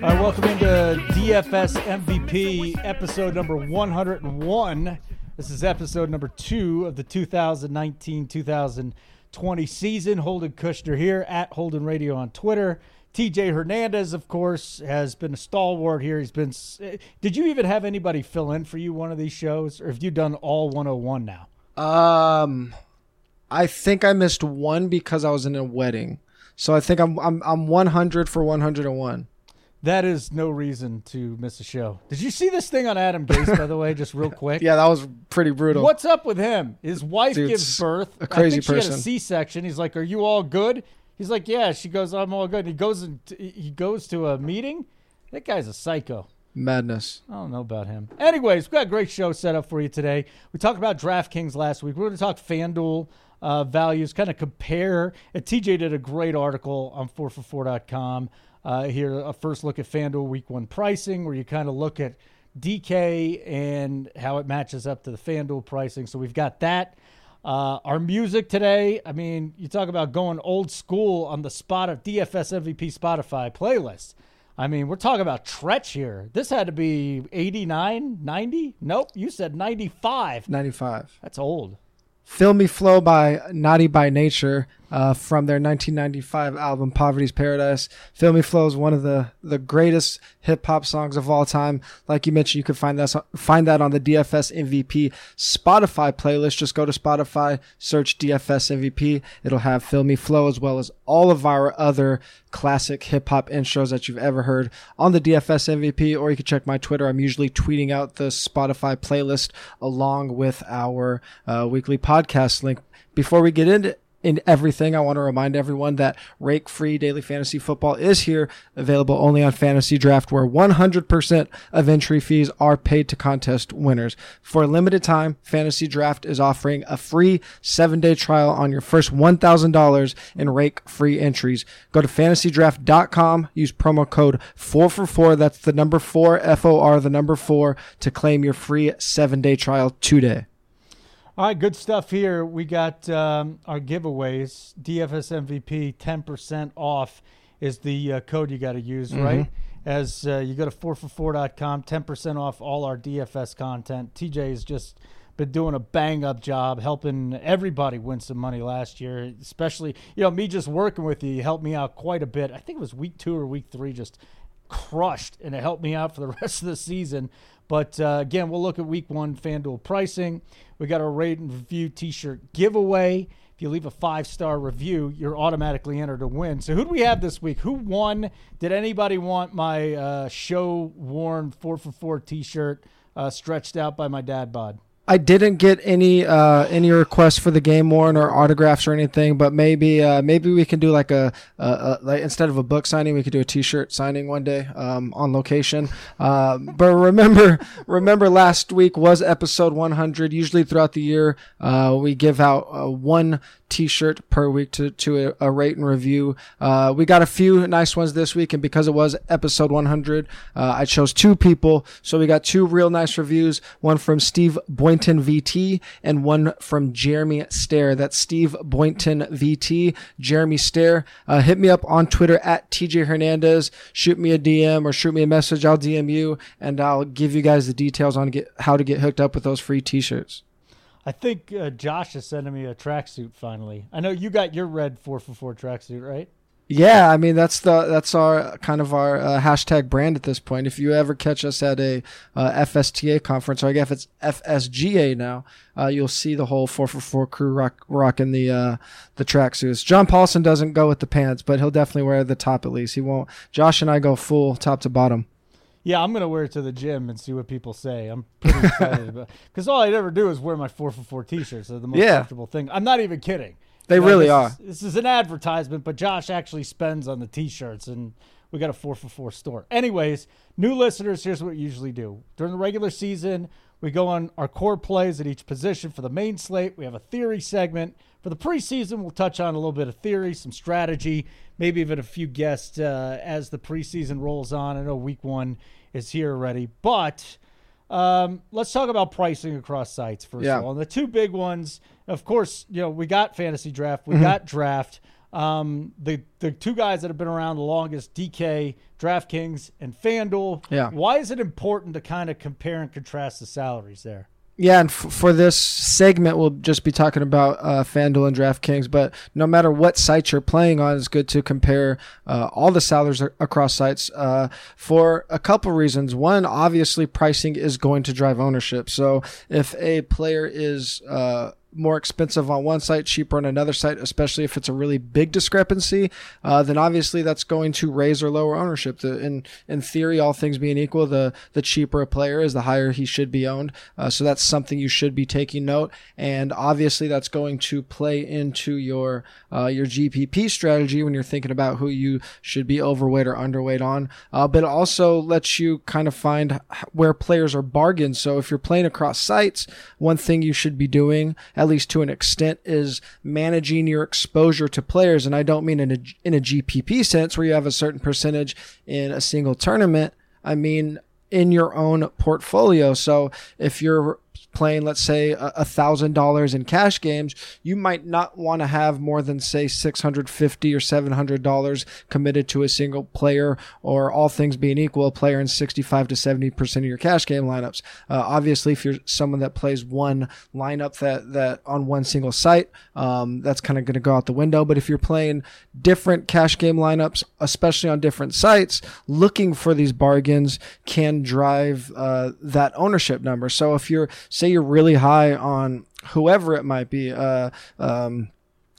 All right, welcome into DFS MVP episode number 101. This is episode number two of the 2019 2020 season. Holden Kushner here at Holden Radio on Twitter. TJ Hernandez, of course, has been a stalwart here. He's been. Did you even have anybody fill in for you one of these shows, or have you done all 101 now? Um, I think I missed one because I was in a wedding. So I think I'm I'm I'm 100 for 101. That is no reason to miss a show. Did you see this thing on Adam Gase, by the way, just real quick? yeah, that was pretty brutal. What's up with him? His wife Dude, gives birth. a crazy I think she person. had a C-section. He's like, "Are you all good?" He's like, "Yeah." She goes, "I'm all good." And he goes and he goes to a meeting. That guy's a psycho. Madness. I don't know about him. Anyways, we've got a great show set up for you today. We talked about DraftKings last week. We're going to talk FanDuel uh, values, kind of compare. And TJ did a great article on 4for4.com uh, here, a first look at FanDuel week one pricing, where you kind of look at DK and how it matches up to the FanDuel pricing. So we've got that. Uh, our music today, I mean, you talk about going old school on the spot of DFS MVP Spotify playlist. I mean, we're talking about Treach here. This had to be 89, 90? Nope, you said 95. 95. That's old. Feel Me Flow by Naughty by Nature uh, from their 1995 album Poverty's Paradise. Feel Me Flow is one of the, the greatest hip hop songs of all time. Like you mentioned, you can find that, find that on the DFS MVP Spotify playlist. Just go to Spotify, search DFS MVP. It'll have Feel Me Flow as well as all of our other classic hip hop intros that you've ever heard on the DFS MVP, or you can check my Twitter. I'm usually tweeting out the Spotify playlist along with our uh, weekly podcast link. Before we get into in everything, I want to remind everyone that rake free daily fantasy football is here, available only on Fantasy Draft, where 100% of entry fees are paid to contest winners. For a limited time, Fantasy Draft is offering a free seven day trial on your first $1,000 in rake free entries. Go to fantasydraft.com, use promo code 4for4, that's the number 4, F O R, the number 4, to claim your free seven day trial today. All right, good stuff here. We got um, our giveaways. DFS MVP, 10% off is the uh, code you got to use, right? As uh, you go to 4for4.com, 10% off all our DFS content. TJ has just been doing a bang up job helping everybody win some money last year, especially, you know, me just working with you, you helped me out quite a bit. I think it was week two or week three, just crushed, and it helped me out for the rest of the season. But uh, again, we'll look at week one FanDuel pricing. We got our rate and review t shirt giveaway. If you leave a five star review, you're automatically entered to win. So, who do we have this week? Who won? Did anybody want my uh, show worn 4 for 4 t shirt uh, stretched out by my dad bod? I didn't get any uh, any requests for the game worn or autographs or anything, but maybe uh, maybe we can do like a, a, a like instead of a book signing, we could do a T-shirt signing one day um, on location. Uh, but remember, remember last week was episode 100. Usually throughout the year, uh, we give out uh, one T-shirt per week to to a, a rate and review. Uh, we got a few nice ones this week, and because it was episode 100, uh, I chose two people. So we got two real nice reviews. One from Steve Boynton VT and one from Jeremy Stair. That's Steve Boynton VT, Jeremy Stair. Uh, hit me up on Twitter at TJ Hernandez. Shoot me a DM or shoot me a message. I'll DM you and I'll give you guys the details on get how to get hooked up with those free T-shirts. I think uh, Josh is sending me a tracksuit finally. I know you got your red 4 for 4 tracksuit, right? Yeah, I mean that's the that's our kind of our uh, hashtag brand at this point. If you ever catch us at a uh, FSTA conference, or I guess it's FSGA now, uh, you'll see the whole four for four crew rock rocking the uh, the tracksuits. John Paulsen doesn't go with the pants, but he'll definitely wear the top at least. He won't. Josh and I go full top to bottom. Yeah, I'm gonna wear it to the gym and see what people say. I'm pretty excited about because all I'd ever do is wear my four for four t-shirts. They're the most Yeah. comfortable thing. I'm not even kidding. They really this are. is- this is an advertisement, but Josh actually spends on the t-shirts, and we got a four for four store. Anyways, new listeners, here's what we usually do during the regular season. We go on our core plays at each position for the main slate. We have a theory segment. For the preseason, we'll touch on a little bit of theory, some strategy, maybe even a few guests uh, as the preseason rolls on. I know week one is here already, but um, let's talk about pricing across sites first Yeah. of all. And the two big ones, of course, you know, we got fantasy draft, we got draft. um, the the two guys that have been around the longest, DK, DraftKings, and FanDuel. Yeah. Why is it important to kind of compare and contrast the salaries there? Yeah, and f- for this segment, we'll just be talking about uh, FanDuel and DraftKings. But no matter what site you're playing on, it's good to compare uh, all the salaries across sites uh, for a couple reasons. One, obviously, pricing is going to drive ownership. So if a player is uh, more expensive on one site, cheaper on another site, especially if it's a really big discrepancy, uh, then obviously that's going to raise or lower ownership. The, in in theory, all things being equal, the the cheaper a player is, the higher he should be owned. Uh, so that's something you should be taking note, and obviously that's going to play into your uh, your GPP strategy when you're thinking about who you should be overweight or underweight on. Uh, but it also lets you kind of find where players are bargains. So if you're playing across sites, one thing you should be doing at least to an extent, is managing your exposure to players. And I don't mean in a, in a GPP sense where you have a certain percentage in a single tournament. I mean in your own portfolio. So if you're playing, let's say, a thousand dollars in cash games, you might not want to have more than say six hundred fifty or seven hundred dollars committed to a single player, or all things being equal, a player in sixty-five to seventy percent of your cash game lineups. Uh, obviously, if you're someone that plays one lineup that that on one single site, um, that's kind of going to go out the window. But if you're playing different cash game lineups, especially on different sites, looking for these bargains can drive uh, that ownership number. So if you're say you're really high on whoever it might be, uh, um,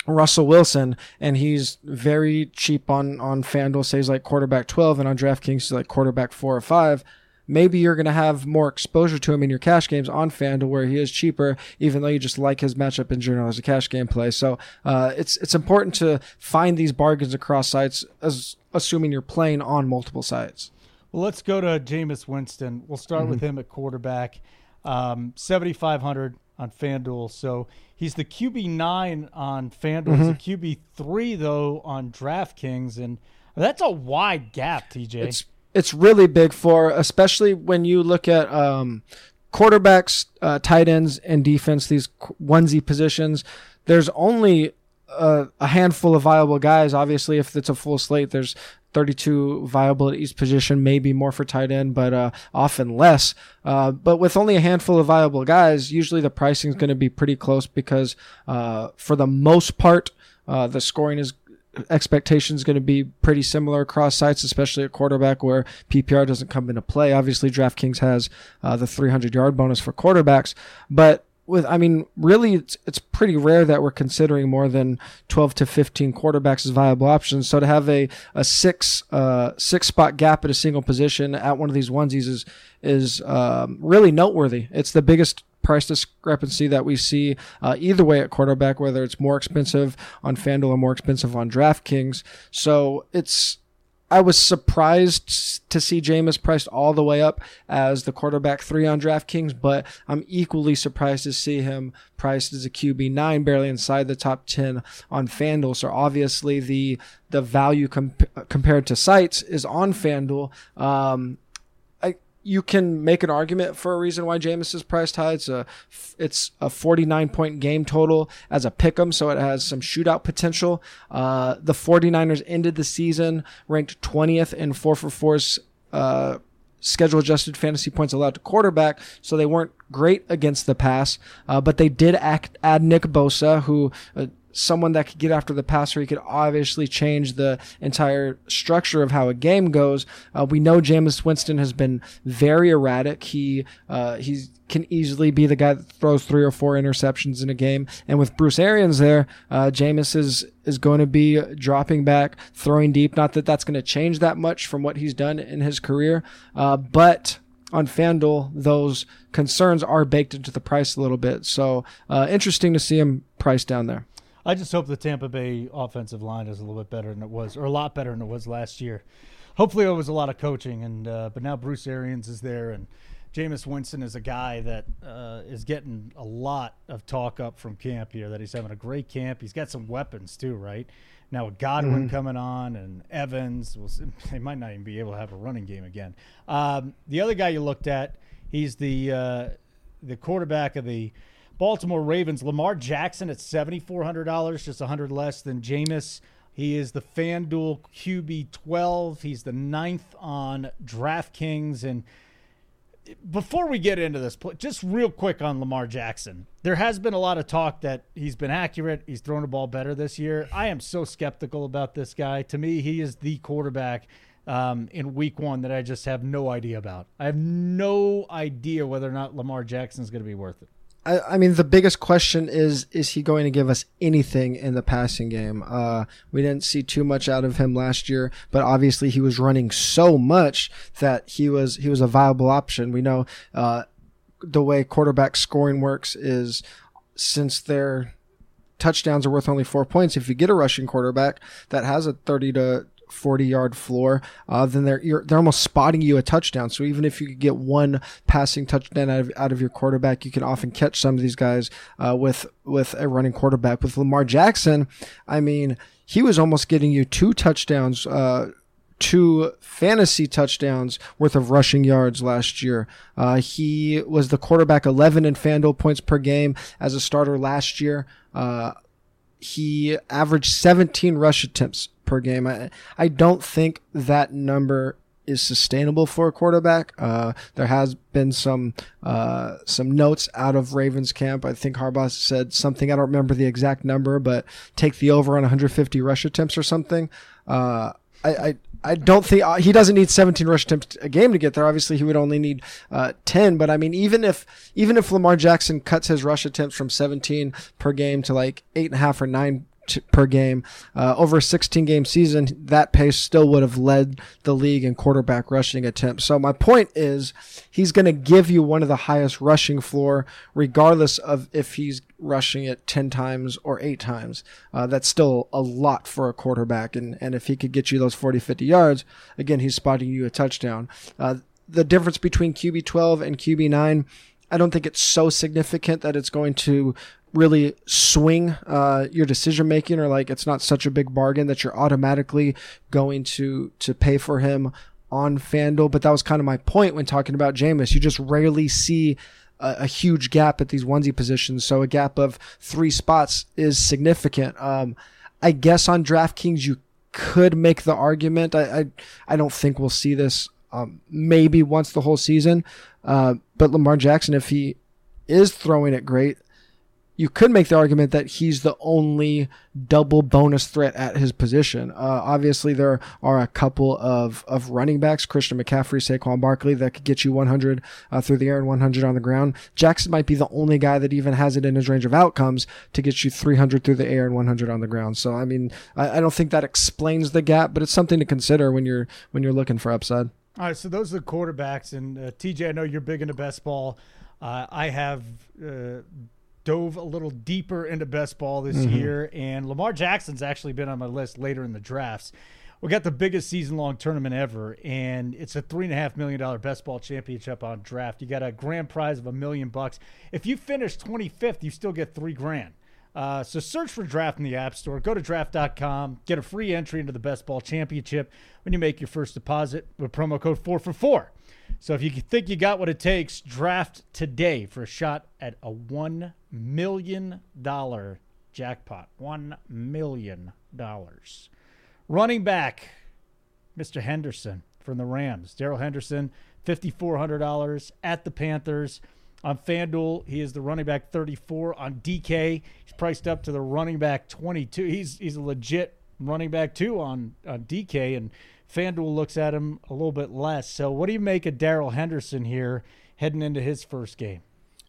Russell Wilson, and he's very cheap on on FanDuel. Say he's like quarterback twelve, and on DraftKings he's like quarterback four or five. Maybe you're going to have more exposure to him in your cash games on FanDuel, where he is cheaper, even though you just like his matchup in general as a cash game play. So uh, it's it's important to find these bargains across sites, as assuming you're playing on multiple sites. Well, let's go to Jameis Winston. We'll start mm-hmm. with him at quarterback. Um, 7,500 on FanDuel. So he's the QB9 on FanDuel. Mm-hmm. He's the QB3, though, on DraftKings. And that's a wide gap, TJ. It's, it's really big for, especially when you look at um, quarterbacks, uh, tight ends, and defense, these onesie positions. There's only a, a, handful of viable guys. Obviously, if it's a full slate, there's 32 viable at each position, maybe more for tight end, but uh, often less. Uh, but with only a handful of viable guys, usually the pricing is going to be pretty close because uh, for the most part, uh, the scoring is expectations going to be pretty similar across sites, especially at quarterback where PPR doesn't come into play. Obviously, DraftKings has uh, the 300 yard bonus for quarterbacks, but with I mean, really, it's it's pretty rare that we're considering more than twelve to fifteen quarterbacks as viable options. So to have a a six uh, six spot gap at a single position at one of these onesies is is um, really noteworthy. It's the biggest price discrepancy that we see uh, either way at quarterback, whether it's more expensive on FanDuel or more expensive on DraftKings. So it's I was surprised to see Jameis priced all the way up as the quarterback three on DraftKings, but I'm equally surprised to see him priced as a QB nine, barely inside the top ten on FanDuel. So obviously the the value comp- compared to sites is on FanDuel. Um, you can make an argument for a reason why Jameis is priced high. It's a it's a 49 point game total as a pick'em, so it has some shootout potential. Uh, the 49ers ended the season ranked 20th in 4 for 4's uh, schedule adjusted fantasy points allowed to quarterback, so they weren't great against the pass, uh, but they did act, add Nick Bosa, who uh, someone that could get after the passer. He could obviously change the entire structure of how a game goes. Uh, we know Jameis Winston has been very erratic. He uh, he can easily be the guy that throws three or four interceptions in a game. And with Bruce Arians there, uh, Jameis is is going to be dropping back, throwing deep. Not that that's going to change that much from what he's done in his career, uh, but on FanDuel, those concerns are baked into the price a little bit. So uh, interesting to see him priced down there. I just hope the Tampa Bay offensive line is a little bit better than it was, or a lot better than it was last year. Hopefully, it was a lot of coaching, and uh, but now Bruce Arians is there, and Jameis Winston is a guy that uh, is getting a lot of talk up from camp here. That he's having a great camp. He's got some weapons too, right? Now with Godwin mm-hmm. coming on and Evans, well, they might not even be able to have a running game again. Um, the other guy you looked at, he's the uh, the quarterback of the Baltimore Ravens, Lamar Jackson at seventy four hundred dollars, just a hundred less than Jameis. He is the FanDuel QB12. He's the ninth on DraftKings. And before we get into this, just real quick on Lamar Jackson. There has been a lot of talk that he's been accurate. He's thrown the ball better this year. I am so skeptical about this guy. To me, he is the quarterback um, in week one that I just have no idea about. I have no idea whether or not Lamar Jackson is going to be worth it. I, I, mean, the biggest question is: Is he going to give us anything in the passing game? Uh, we didn't see too much out of him last year, but obviously he was running so much that he was he was a viable option. We know uh, the way quarterback scoring works is since their touchdowns are worth only four points. If you get a rushing quarterback that has a thirty to 40 yard floor, uh, then they're they're almost spotting you a touchdown. So even if you could get one passing touchdown out of, out of your quarterback, you can often catch some of these guys uh, with with a running quarterback. With Lamar Jackson, I mean, he was almost getting you two touchdowns. Uh, two fantasy touchdowns worth of rushing yards last year. Uh, he was the quarterback 11 in FanDuel points per game as a starter last year. Uh, he averaged 17 rush attempts per game. I, I don't think that number is sustainable for a quarterback. Uh, there has been some uh, some notes out of Ravens camp. I think Harbaugh said something. I don't remember the exact number, but take the over on 150 rush attempts or something. Uh, I, I I don't think uh, he doesn't need 17 rush attempts a game to get there. Obviously, he would only need uh, 10. But I mean, even if even if Lamar Jackson cuts his rush attempts from 17 per game to like eight and a half or nine per game. Uh, over a 16 game season, that pace still would have led the league in quarterback rushing attempts. So my point is he's going to give you one of the highest rushing floor, regardless of if he's rushing it 10 times or eight times. Uh, that's still a lot for a quarterback. And, and if he could get you those 40, 50 yards, again, he's spotting you a touchdown. Uh, the difference between QB 12 and QB 9 I don't think it's so significant that it's going to really swing uh, your decision making or like it's not such a big bargain that you're automatically going to to pay for him on FanDuel. But that was kind of my point when talking about Jameis. You just rarely see a, a huge gap at these onesie positions. So a gap of three spots is significant. Um, I guess on DraftKings you could make the argument. I I, I don't think we'll see this um, maybe once the whole season. Uh, but Lamar Jackson, if he is throwing it great, you could make the argument that he's the only double bonus threat at his position. Uh, obviously, there are a couple of, of running backs, Christian McCaffrey, Saquon Barkley, that could get you 100 uh, through the air and 100 on the ground. Jackson might be the only guy that even has it in his range of outcomes to get you 300 through the air and 100 on the ground. So, I mean, I, I don't think that explains the gap, but it's something to consider when you're when you're looking for upside. All right, so those are the quarterbacks, and uh, TJ, I know you're big into best ball. Uh, I have uh, dove a little deeper into best ball this mm-hmm. year, and Lamar Jackson's actually been on my list later in the drafts. We got the biggest season long tournament ever, and it's a three and a half million dollar best ball championship on draft. You got a grand prize of a million bucks. If you finish 25th, you still get three grand. Uh, so search for draft in the App Store. Go to draft.com. Get a free entry into the Best Ball Championship when you make your first deposit with promo code 4 for 4. So if you think you got what it takes, draft today for a shot at a $1 million jackpot. $1 million. Running back, Mr. Henderson from the Rams. Darrell Henderson, $5,400 at the Panthers. On FanDuel, he is the running back 34. On DK, he's priced up to the running back 22. He's he's a legit running back too on, on DK, and FanDuel looks at him a little bit less. So, what do you make of Darrell Henderson here heading into his first game?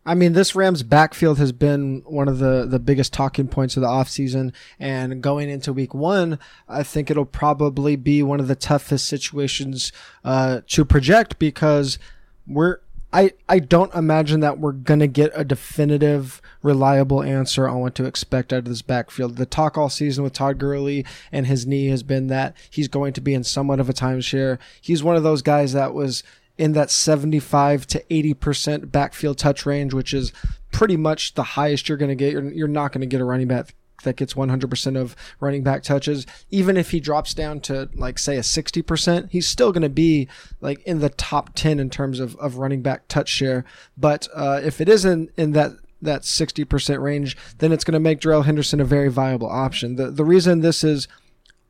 I mean, this Rams backfield has been one of the, the biggest talking points of the offseason. And going into week one, I think it'll probably be one of the toughest situations uh, to project because we're I, I don't imagine that we're going to get a definitive, reliable answer on what to expect out of this backfield. The talk all season with Todd Gurley and his knee has been that he's going to be in somewhat of a timeshare. He's one of those guys that was in that 75 to 80% backfield touch range, which is pretty much the highest you're going to get. You're, you're not going to get a running back that gets 100% of running back touches. Even if he drops down to like say a 60%, he's still going to be like in the top 10 in terms of, of running back touch share. But uh, if it isn't in that that 60% range, then it's going to make Darrell Henderson a very viable option. The the reason this is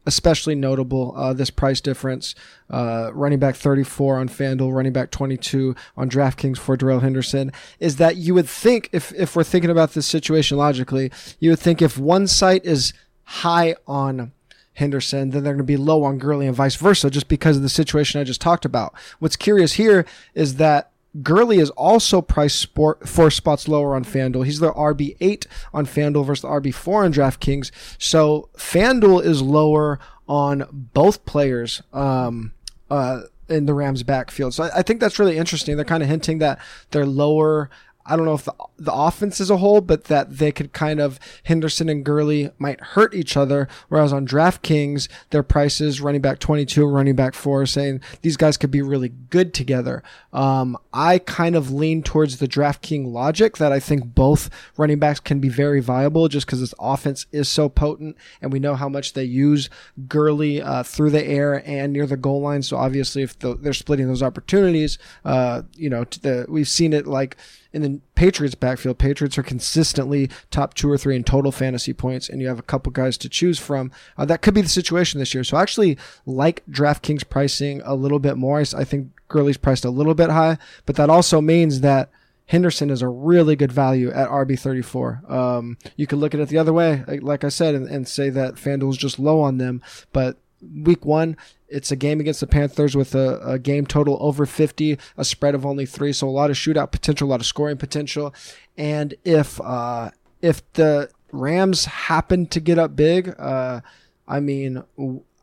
especially notable uh, this price difference. Uh, running back 34 on FanDuel, running back 22 on DraftKings for Darrell Henderson. Is that you would think if if we're thinking about this situation logically, you would think if one site is high on Henderson, then they're going to be low on Gurley and vice versa, just because of the situation I just talked about. What's curious here is that Gurley is also priced sport, four spots lower on FanDuel. He's the RB8 on FanDuel versus the RB4 on DraftKings. So FanDuel is lower on both players um, uh, in the Rams backfield. So I, I think that's really interesting. They're kind of hinting that they're lower I don't know if the, the offense as a whole, but that they could kind of Henderson and Gurley might hurt each other. Whereas on DraftKings, their prices running back 22 and running back four saying these guys could be really good together. Um, I kind of lean towards the DraftKings logic that I think both running backs can be very viable just because this offense is so potent and we know how much they use Gurley uh, through the air and near the goal line. So obviously, if the, they're splitting those opportunities, uh, you know, the, we've seen it like in the Patriots backfield, Patriots are consistently top two or three in total fantasy points, and you have a couple guys to choose from. Uh, that could be the situation this year. So I actually like DraftKings pricing a little bit more. I think Gurley's priced a little bit high, but that also means that Henderson is a really good value at RB34. Um, you could look at it the other way, like I said, and, and say that FanDuel's just low on them, but week one, it's a game against the Panthers with a, a, game total over 50, a spread of only three, so a lot of shootout potential, a lot of scoring potential. And if uh, if the Rams happen to get up big, uh, I mean,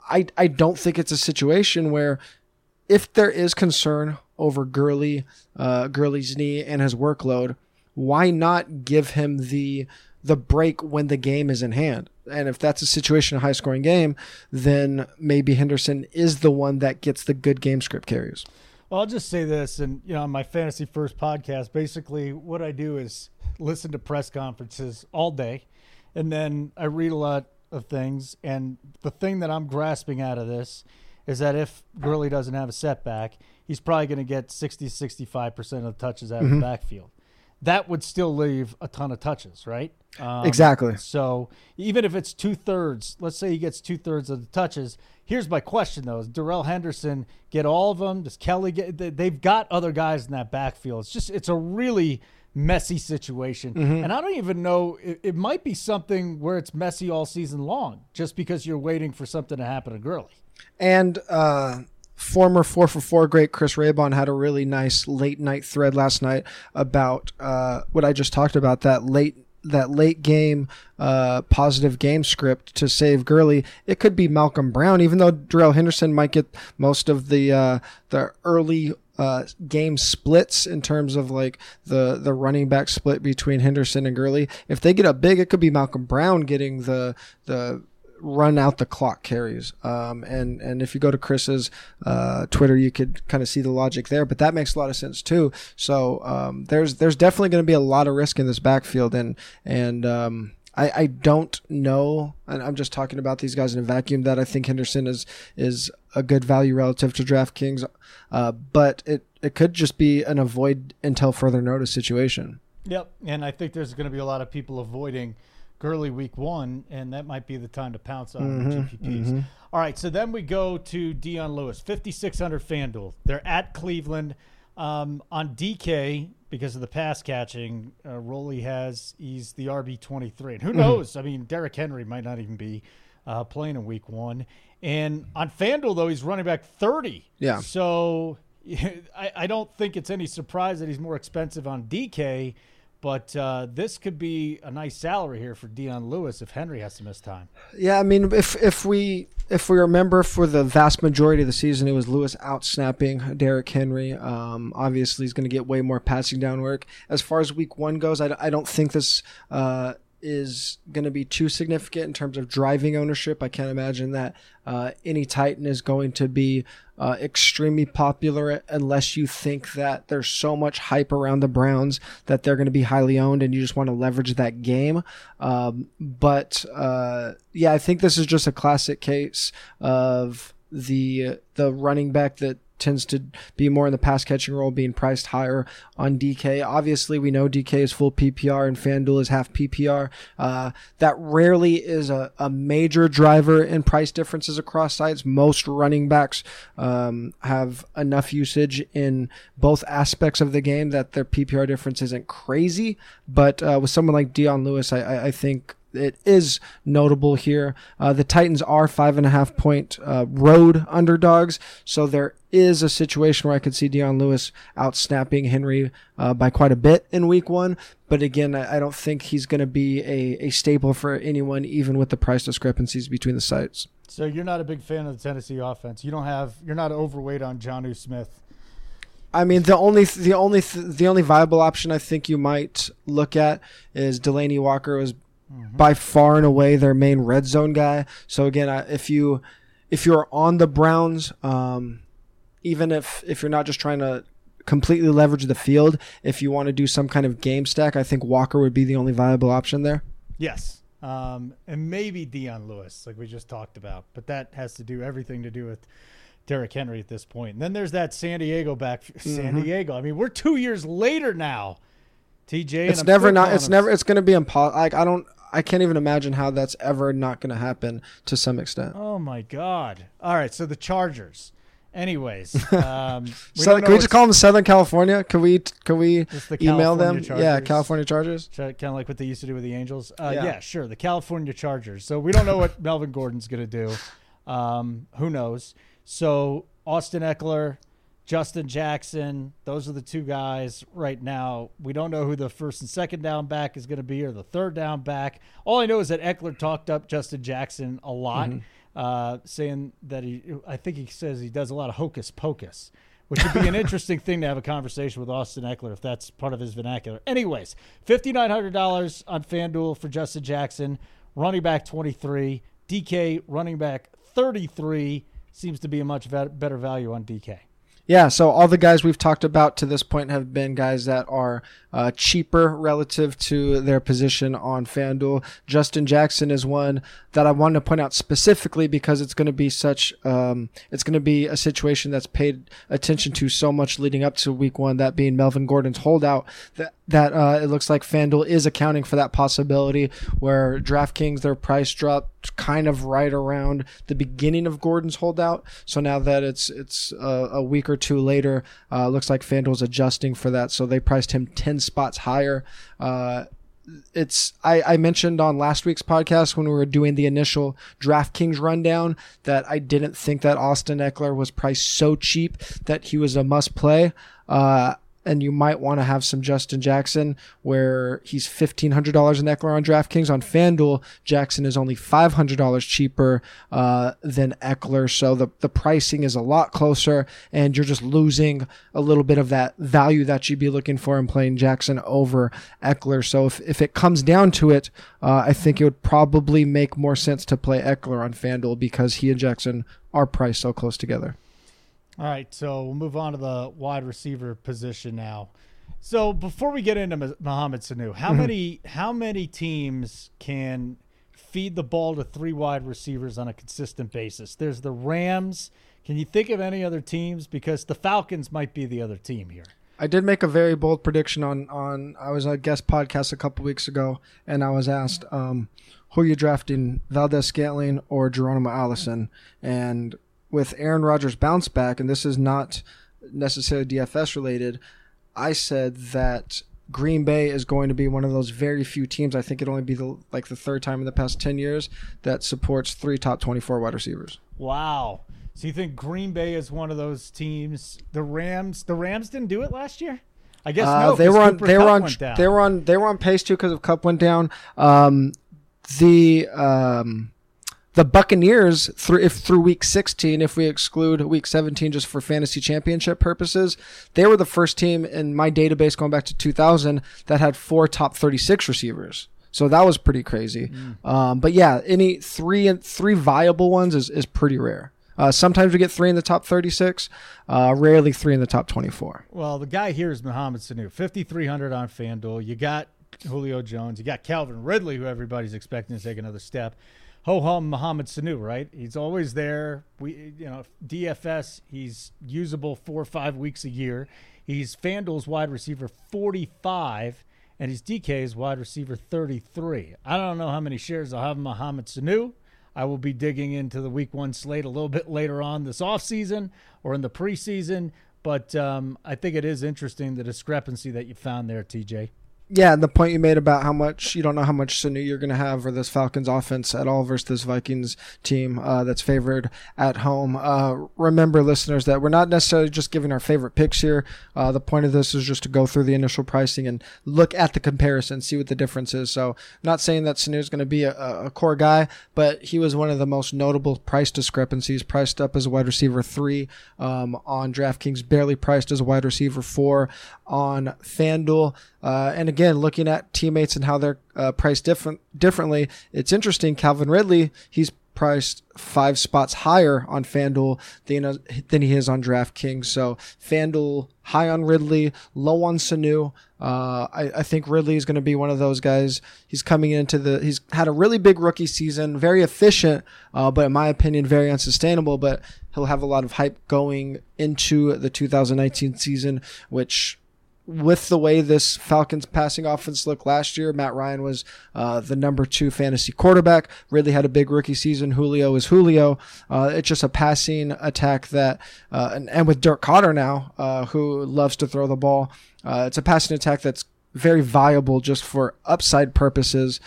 I I don't think it's a situation where if there is concern over Gurley, uh, Gurley's knee and his workload, why not give him the the break when the game is in hand. And if that's a situation, a high scoring game, then maybe Henderson is the one that gets the good game script carries. Well, I'll just say this, and you know, on my Fantasy First podcast, basically what I do is listen to press conferences all day, and then I read a lot of things. And the thing that I'm grasping out of this is that if Gurley doesn't have a setback, he's probably going to get 60, 65% of the touches out mm-hmm. of the mm-hmm. backfield that would still leave a ton of touches, right? Um, exactly. So even if it's two thirds, let's say he gets two thirds of the touches. Here's my question though: Is Darrell Henderson get all of them? Does Kelly get? They've got other guys in that backfield. It's just it's a really messy situation, mm-hmm. and I don't even know. It, it, might be something where it's messy all season long, just because you're waiting for something to happen to Gurley. And uh, former four for four great Chris Raybon had a really nice late night thread last night about uh, what I just talked about that late that late game uh, positive game script to save Gurley. It could be Malcolm Brown, even though Darrell Henderson might get most of the uh, the early uh, game splits in terms of like the the running back split between Henderson and Gurley. If they get up big, it could be Malcolm Brown getting the the run out the clock carries. Um, and and if you go to Chris's uh, Twitter, you could kind of see the logic there. But that makes a lot of sense too. So um, there's there's definitely going to be a lot of risk in this backfield, and and um, I, I don't know, and I'm just talking about these guys in a vacuum. That I think Henderson is is a good value relative to DraftKings, uh, but it it could just be an avoid until further notice situation. Yep, and I think there's going to be a lot of people avoiding Gurley week one, and that might be the time to pounce on mm-hmm, GPPs. Mm-hmm. All right, so then we go to Dion Lewis, 5,600 FanDuel. They're at Cleveland. Um, on DK, because of the pass catching, uh, Roley has, he's the RB23. And who mm-hmm. knows? I mean, Derrick Henry might not even be uh, playing in week one. And on FanDuel, though, he's running back 30. Yeah. So I, I don't think it's any surprise that he's more expensive on DK but uh, this could be a nice salary here for Dion Lewis if Henry has to miss time. Yeah, I mean, if if we if we remember for the vast majority of the season, it was Lewis out snapping Derrick Henry. Um, obviously, he's going to get way more passing down work. As far as Week One goes, I, I don't think this. Uh, is going to be too significant in terms of driving ownership. I can't imagine that uh, any Titan is going to be uh, extremely popular unless you think that there's so much hype around the Browns that they're going to be highly owned and you just want to leverage that game. Um, but uh, yeah, I think this is just a classic case of the the running back that tends to be more in the pass catching role, being priced higher on DK. Obviously, we know DK is full PPR and FanDuel is half PPR. Uh, that rarely is a, a major driver in price differences across sites. Most running backs um, have enough usage in both aspects of the game that their PPR difference isn't crazy. But uh, with someone like Dion Lewis, I, I, I think it is notable here. Uh, the Titans are five and a half point uh, road underdogs, so there is a situation where I could see Dion Lewis out snapping Henry uh, by quite a bit in week one. But again, I, I don't think he's going to be a, a staple for anyone, even with the price discrepancies between the sites. So you're not a big fan of the Tennessee offense. You don't have. You're not overweight on Jonnu Smith. I mean, the only the only the only viable option I think you might look at is Delanie Walker was mm-hmm. by far and away their main red zone guy. So again, if you if you're on the Browns, um, even if if you're not just trying to completely leverage the field, if you want to do some kind of game stack, I think Walker would be the only viable option there. Yes, um, and maybe Dion Lewis, like we just talked about, but that has to do everything to do with. Derrick Henry at this point. And then there's that San Diego back. San mm-hmm. Diego. I mean, we're two years later now. TJ. It's never not. It's never. It's going to be impossible. Like I don't. I can't even imagine how that's ever not going to happen to some extent. Oh my god! All right, so the Chargers. Anyways, um, we so, can we just call them Southern California? Can we can we the email them? Chargers. Yeah, California Chargers. Kind of like what they used to do with the Angels. Uh, yeah. yeah. sure. The California Chargers. So we don't know what Melvin Gordon's going to do. Um, who knows? So Austin Ekeler, Justin Jackson, those are the two guys right now. We don't know who the first and second down back is going to be or the third down back. All I know is that Ekeler talked up Justin Jackson a lot, mm-hmm. uh, saying that he, I think he says he does a lot of hocus pocus, which would be an interesting thing to have a conversation with Austin Ekeler if that's part of his vernacular. Anyways, $5,900 on FanDuel for Justin Jackson, running back 23, DK running back 33 seems to be a much better value on DK. Yeah, so all the guys we've talked about to this point have been guys that are uh, cheaper relative to their position on FanDuel. Justin Jackson is one that I wanted to point out specifically because it's going to be such, um, it's going to be a situation that's paid attention to so much leading up to week one, that being Melvin Gordon's holdout, that, that uh, it looks like FanDuel is accounting for that possibility where DraftKings, their price dropped kind of right around the beginning of Gordon's holdout. So now that it's, it's uh, a week or two later, uh, looks like FanDuel's adjusting for that. So they priced him 10 spots higher. Uh, it's I, I mentioned on last week's podcast when we were doing the initial DraftKings rundown that I didn't think that Austin Ekeler was priced so cheap that he was a must play. Uh, and you might want to have some Justin Jackson where he's $1,500 an Ekeler on DraftKings. On FanDuel, Jackson is only $500 cheaper uh, than Ekeler. So the, the pricing is a lot closer, and you're just losing a little bit of that value that you'd be looking for in playing Jackson over Ekeler. So if, if it comes down to it, uh, I think it would probably make more sense to play Ekeler on FanDuel because he and Jackson are priced so close together. All right, so we'll move on to the wide receiver position now. So before we get into Mohamed Sanu, how mm-hmm. many how many teams can feed the ball to three wide receivers on a consistent basis? There's the Rams. Can you think of any other teams? Because the Falcons might be the other team here. I did make a very bold prediction on on I was on a guest podcast a couple weeks ago, and I was asked, um, "Who are you drafting, Valdes-Scantling or Geronimo Allison?" And with Aaron Rodgers' bounce back, and this is not necessarily DFS related, I said that Green Bay is going to be one of those very few teams. I think it'll only be the, like the third time in the past 10 years that supports three top 24 wide receivers. Wow. So you think Green Bay is one of those teams? The Rams, the Rams didn't do it last year. I guess uh, no. They were on. Cooper they Kupp were on. They were on. They were on pace too because of Kupp went down. Um, the um, the Buccaneers through if through week 16 if we exclude week 17 just for fantasy championship purposes they were the first team in my database going back to 2000 that had four top 36 receivers. So that was pretty crazy. Mm. um, but yeah any three and three viable ones is, is pretty rare. Uh, sometimes we get three in the top 36 uh, rarely three in the top 24 well the guy here is Mohamed Sanu 5300 on FanDuel. You got Julio Jones. You got Calvin Ridley who everybody's expecting to take another step ho hum Mohamed Sanu, right? He's always there. We, you know, DFS, he's usable four or five weeks a year. He's FanDuel's wide receiver 45, and he's DK's wide receiver 33. I don't know how many shares I'll have Mohamed Sanu. I will be digging into the week one slate a little bit later on this offseason or in the preseason. But um, I think it is interesting the discrepancy that you found there, TJ yeah, and the point you made about how much you don't know how much Sanu you're going to have for this Falcons offense at all versus this Vikings team uh, that's favored at home. Uh, remember, listeners, that we're not necessarily just giving our favorite picks here. Uh, the point of this is just to go through the initial pricing and look at the comparison, see what the difference is. So, not saying that Sanu is going to be a, a, core guy, but he was one of the most notable price discrepancies. Priced up as a wide receiver three um, on DraftKings, barely priced as a wide receiver four on FanDuel. Uh, and again, looking at teammates and how they're uh, priced different differently, it's interesting. Calvin Ridley, he's priced five spots higher on FanDuel than, uh, than he is on DraftKings. So FanDuel high on Ridley, low on Sanu. Uh, I, I, think Ridley is going to be one of those guys. He's coming into the. He's had a really big rookie season, very efficient, uh, but in my opinion, very unsustainable. But he'll have a lot of hype going into the 2019 season, which with the way this Falcons passing offense looked last year, Matt Ryan was uh, the number two fantasy quarterback. Really had a big rookie season. Julio is Julio. Uh, it's just a passing attack that, uh, and, and, with Dirk Koetter now, uh, who loves to throw the ball, uh, it's a passing attack that's very viable just for upside purposes.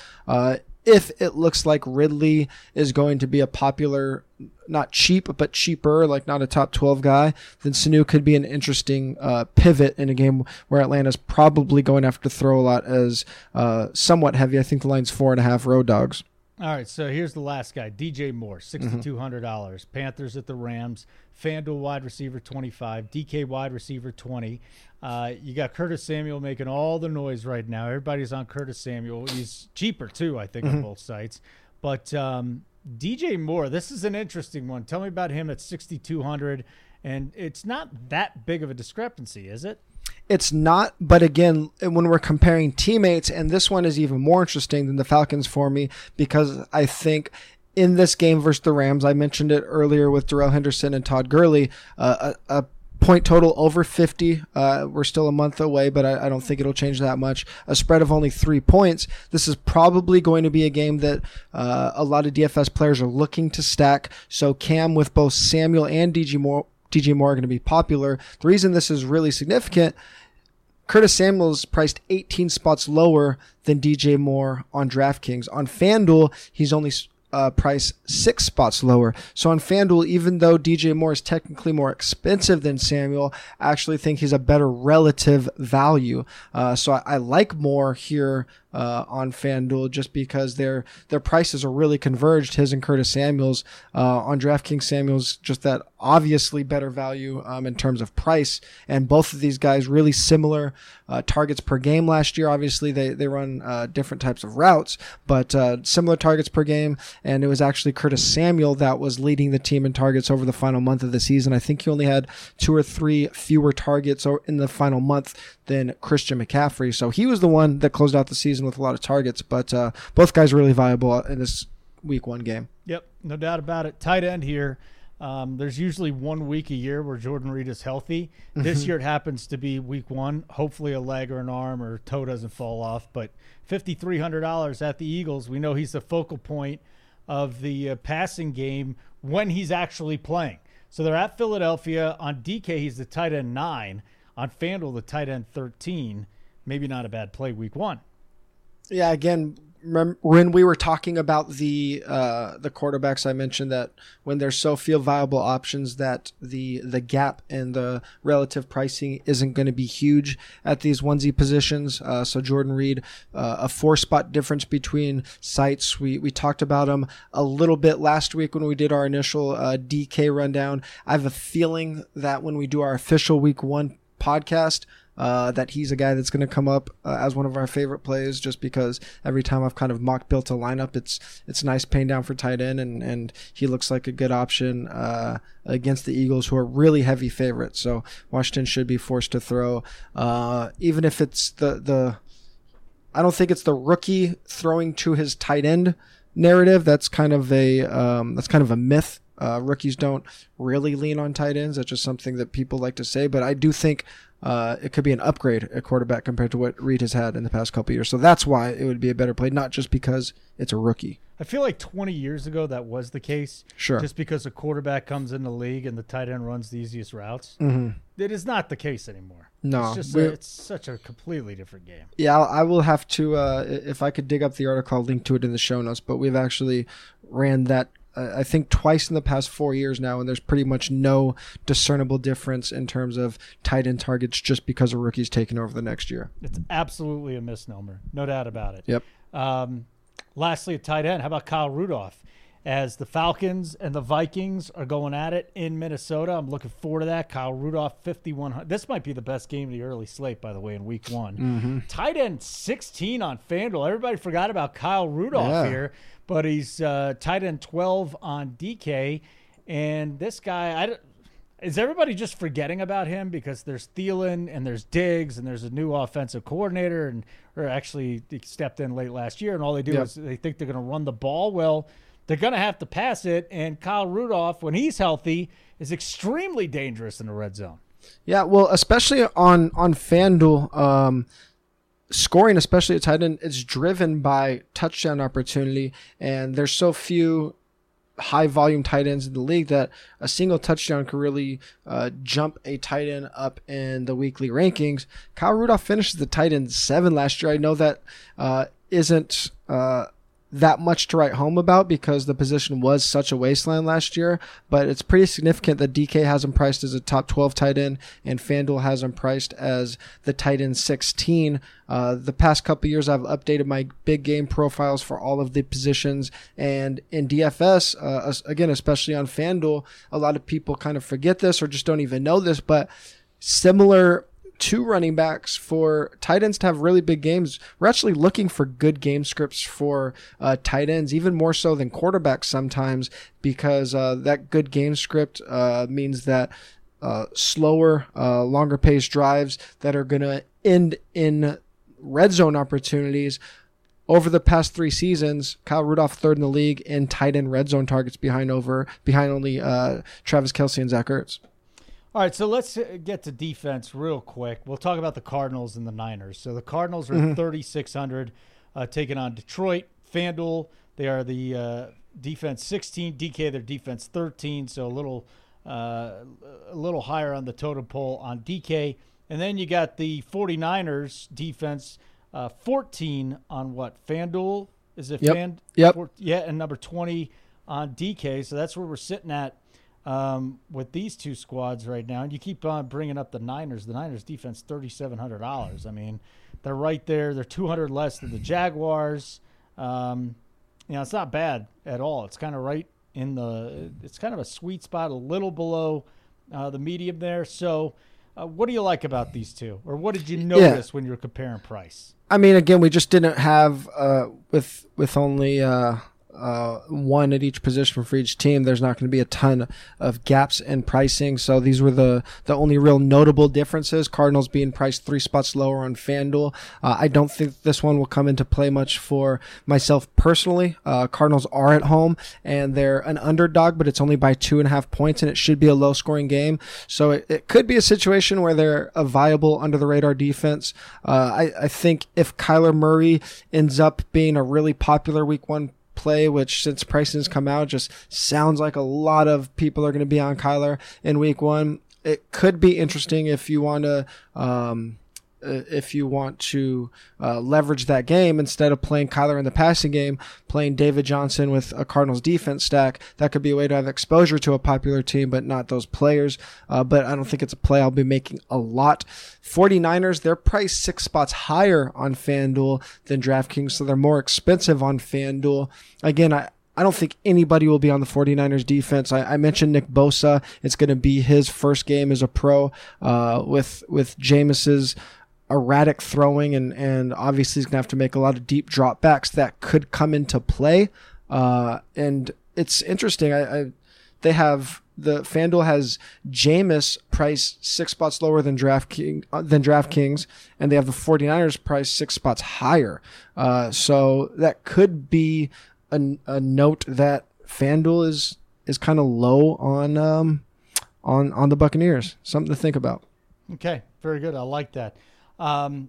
If it looks like Ridley is going to be a popular, not cheap, but cheaper, like not a top 12 guy, then Sanu could be an interesting uh, pivot in a game where Atlanta's probably going to have to throw a lot as uh, somewhat heavy. I think the line's four and a half road dogs. All right, so here's the last guy, DJ Moore, mm-hmm. sixty-two hundred dollars. Mm-hmm. Panthers at the Rams. FanDuel wide receiver twenty-five. DK wide receiver twenty. Uh, you got Curtis Samuel making all the noise right now. Everybody's on Curtis Samuel. He's cheaper too, I think, mm-hmm. on both sites. But um, DJ Moore, this is an interesting one. Tell me about him at sixty-two hundred, and it's not that big of a discrepancy, is it? It's not, but again, when we're comparing teammates, and this one is even more interesting than the Falcons for me because I think in this game versus the Rams, I mentioned it earlier with Darrell Henderson and Todd Gurley, uh, a, a point total over 50. Uh, we're still a month away, but I, I, don't think it'll change that much. A spread of only three points. This is probably going to be a game that uh, a lot of DFS players are looking to stack. So Cam with both Samuel and DJ Moore. DJ Moore are going to be popular. The reason this is really significant Curtis Samuel's priced 18 spots lower than DJ Moore on DraftKings. On FanDuel, he's only uh, price six spots lower. So on FanDuel, even though DJ Moore is technically more expensive than Samuel, I actually think he's a better relative value. Uh, so I, I, like Moore here uh, on FanDuel just because their their prices are really converged. His and Curtis Samuel's uh, on DraftKings. Samuel's just that obviously better value um, in terms of price, and both of these guys really similar uh, targets per game last year. Obviously, they they run uh, different types of routes, but uh, similar targets per game. And it was actually Curtis Samuel that was leading the team in targets over the final month of the season. I think he only had two or three fewer targets in the final month than Christian McCaffrey. So he was the one that closed out the season with a lot of targets. But uh, both guys are really viable in this week one game. Yep, no doubt about it. Tight end here. Um, there's usually one week a year where Jordan Reed is healthy. This mm-hmm. year it happens to be week one. Hopefully, a leg or an arm or toe doesn't fall off. But $5,300 at the Eagles. We know he's the focal point of the uh, passing game when he's actually playing. So they're at Philadelphia. On DK, he's the tight end nine. On FanDuel, the tight end 13. Maybe not a bad play week one. Yeah, again, when we were talking about the uh, the quarterbacks, I mentioned that when there's so few viable options, that the the gap in the relative pricing isn't going to be huge at these onesie positions. Uh, so Jordan Reed, uh, a four spot difference between sites. We we talked about him a little bit last week when we did our initial uh, DK rundown. I have a feeling that when we do our official week one podcast, uh, that he's a guy that's going to come up uh, as one of our favorite plays just because every time I've kind of mock built a lineup, it's it's nice paying down for tight end, and, and he looks like a good option uh, against the Eagles, who are really heavy favorites. So Washington should be forced to throw, uh, even if it's the the. I don't think it's the rookie throwing to his tight end narrative. That's kind of a um, that's kind of a myth. Uh, rookies don't really lean on tight ends. That's just something that people like to say. But I do think uh, it could be an upgrade at quarterback compared to what Reid has had in the past couple years. So that's why it would be a better play, not just because it's a rookie. I feel like 20 years ago that was the case. Sure. Just because a quarterback comes in the league and the tight end runs the easiest routes. Mm-hmm. It is not the case anymore. No, it's just a, it's such a completely different game. Yeah, I will have to uh, if I could dig up the article, I'll link to it in the show notes. But we've actually ran that I think twice in the past four years now, and there's pretty much no discernible difference in terms of tight end targets just because a rookie's taking over the next year. It's absolutely a misnomer, no doubt about it. Yep. Um, lastly, a tight end. How about Kyle Rudolph? As the Falcons and the Vikings are going at it in Minnesota, I'm looking forward to that. Kyle Rudolph, 5,100. This might be the best game of the early slate, by the way, in week one. Mm-hmm. Tight end 16 on FanDuel. Everybody forgot about Kyle Rudolph Yeah. here, but he's uh, tight end 12 on DK. And this guy, I don't, is everybody just forgetting about him because there's Thielen and there's Diggs and there's a new offensive coordinator and or actually he stepped in late last year and all they do Yep. is they think they're going to run the ball. Well, they're going to have to pass it and Kyle Rudolph when he's healthy is extremely dangerous in the red zone. Yeah, well, especially on on FanDuel, um, scoring, especially at tight end, is driven by touchdown opportunity, and there's so few high volume tight ends in the league that a single touchdown could really uh, jump a tight end up in the weekly rankings. Kyle Rudolph finished the tight end seven last year. I know that uh, isn't. Uh, that much to write home about because the position was such a wasteland last year. But it's pretty significant that DK has him priced as a top 12 tight end and FanDuel has him priced as the tight end 16. Uh, the past couple years, I've updated my big game profiles for all of the positions. And in DFS, uh, again, especially on FanDuel, a lot of people kind of forget this or just don't even know this. But similar two running backs for tight ends to have really big games. We're actually looking for good game scripts for uh, tight ends, even more so than quarterbacks sometimes, because uh, that good game script uh, means that uh, slower, uh, longer paced drives that are going to end in red zone opportunities. Over the past three seasons, Kyle Rudolph third in the league in tight end red zone targets behind over behind only uh, Travis Kelce and Zach Ertz. All right, so let's uh, get to defense real quick. We'll talk about the Cardinals and the Niners. So the Cardinals are Mm-hmm. 3,600 uh, taking on Detroit. FanDuel, they are the uh, defense 16. DK, their defense 13. So a little, uh, a little higher on the totem pole on DK. And then you got the 49ers defense uh, 14 on what? FanDuel? Is it Yep. Fan? Yep. yeah, and number 20 on DK. So that's where we're sitting at um, with these two squads right now. And you keep on bringing up the Niners. The Niners defense thirty seven hundred dollars. I mean, they're right there. They're two hundred less than the Jaguars. Um, you know, it's not bad at all. It's kind of right in the. It's kind of a sweet spot, a little below uh, the medium there. So. Uh, what do you like about these two, or what did you notice when you were comparing price? I mean, again, we just didn't have uh, with with only uh, uh, one at each position for each team. There's not going to be a ton of gaps in pricing. So these were the the only real notable differences. Cardinals being priced three spots lower on FanDuel. Uh, I don't think this one will come into play much for myself personally. Uh, Cardinals are at home and they're an underdog, but it's only by two and a half points, and it should be a low scoring game. So it, it could be a situation where they're a viable under the radar defense. Uh, I, I think if Kyler Murray ends up being a really popular week one play, which since pricing has come out, just sounds like a lot of people are going to be on Kyler in week one. It could be interesting if you want to, um, if you want to uh, leverage that game instead of playing Kyler in the passing game, playing David Johnson with a Cardinals defense stack. That could be a way to have exposure to a popular team, but not those players. Uh, but I don't think it's a play I'll be making a lot. 49ers, they're priced six spots higher on FanDuel than DraftKings, so they're more expensive on FanDuel. Again, I, I don't think anybody will be on the 49ers defense. I, I mentioned Nick Bosa. It's going to be his first game as a pro uh, with with Jameis's erratic throwing, and, and obviously he's going to have to make a lot of deep drop backs that could come into play. Uh, and it's interesting. I, I they have the FanDuel has Jameis price six spots lower than DraftKings uh, than DraftKings, and they have the 49ers price six spots higher. Uh, so that could be a, a note that FanDuel is is kind of low on um, on on the Buccaneers. Something to think about. Okay, very good. I like that. Um,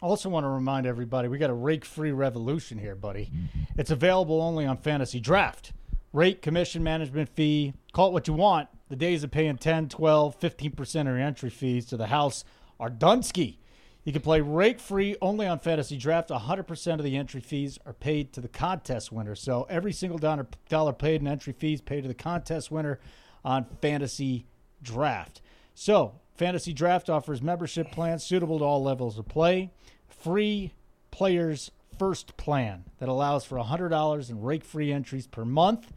also want to remind everybody we got a rake free revolution here, buddy. It's available only on Fantasy Draft. Rate, commission, management fee, call it what you want. The days of paying 10, 12, 15% of your entry fees to the house are done ski. You can play rake free only on Fantasy Draft. 100% of the entry fees are paid to the contest winner. So every single dollar paid in entry fees paid to the contest winner on Fantasy Draft. So Fantasy Draft offers membership plans suitable to all levels of play. Free players first plan that allows for $100 in rake free entries per month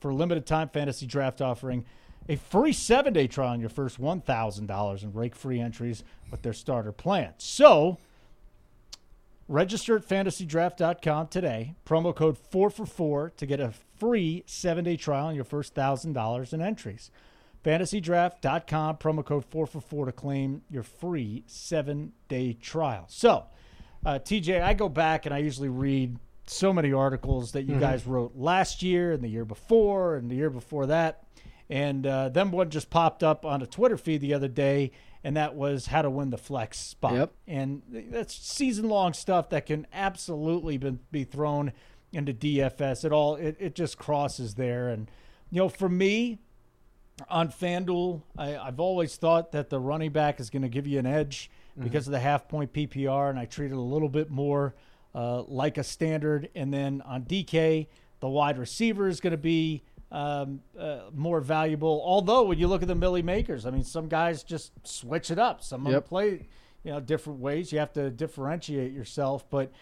for a limited time fantasy draft offering a free seven day trial on your first $1,000 in rake free entries with their starter plan. So, register at fantasydraft.com today. Promo code 4 for 4 to get a free seven day trial on your first $1,000 in entries. Fantasydraft.com, promo code 4 for 4 to claim your free seven day trial. So, uh, TJ, I go back and I usually read so many articles that you mm-hmm. guys wrote last year and the year before and the year before that. And uh, then one just popped up on a Twitter feed the other day, and that was how to win the flex spot. Yep. And that's season long stuff that can absolutely be, be thrown into DFS. It all it, it just crosses there. And you know, for me, on FanDuel, I, have always thought that the running back is going to give you an edge mm-hmm. because of the half point PPR, and I treat it a little bit more uh, like a standard. And then on DK, the wide receiver is going to be um, uh, more valuable. Although when you look at the Milly Makers, I mean, some guys just switch it up. Some yep. play, you know, different ways. You have to differentiate yourself. But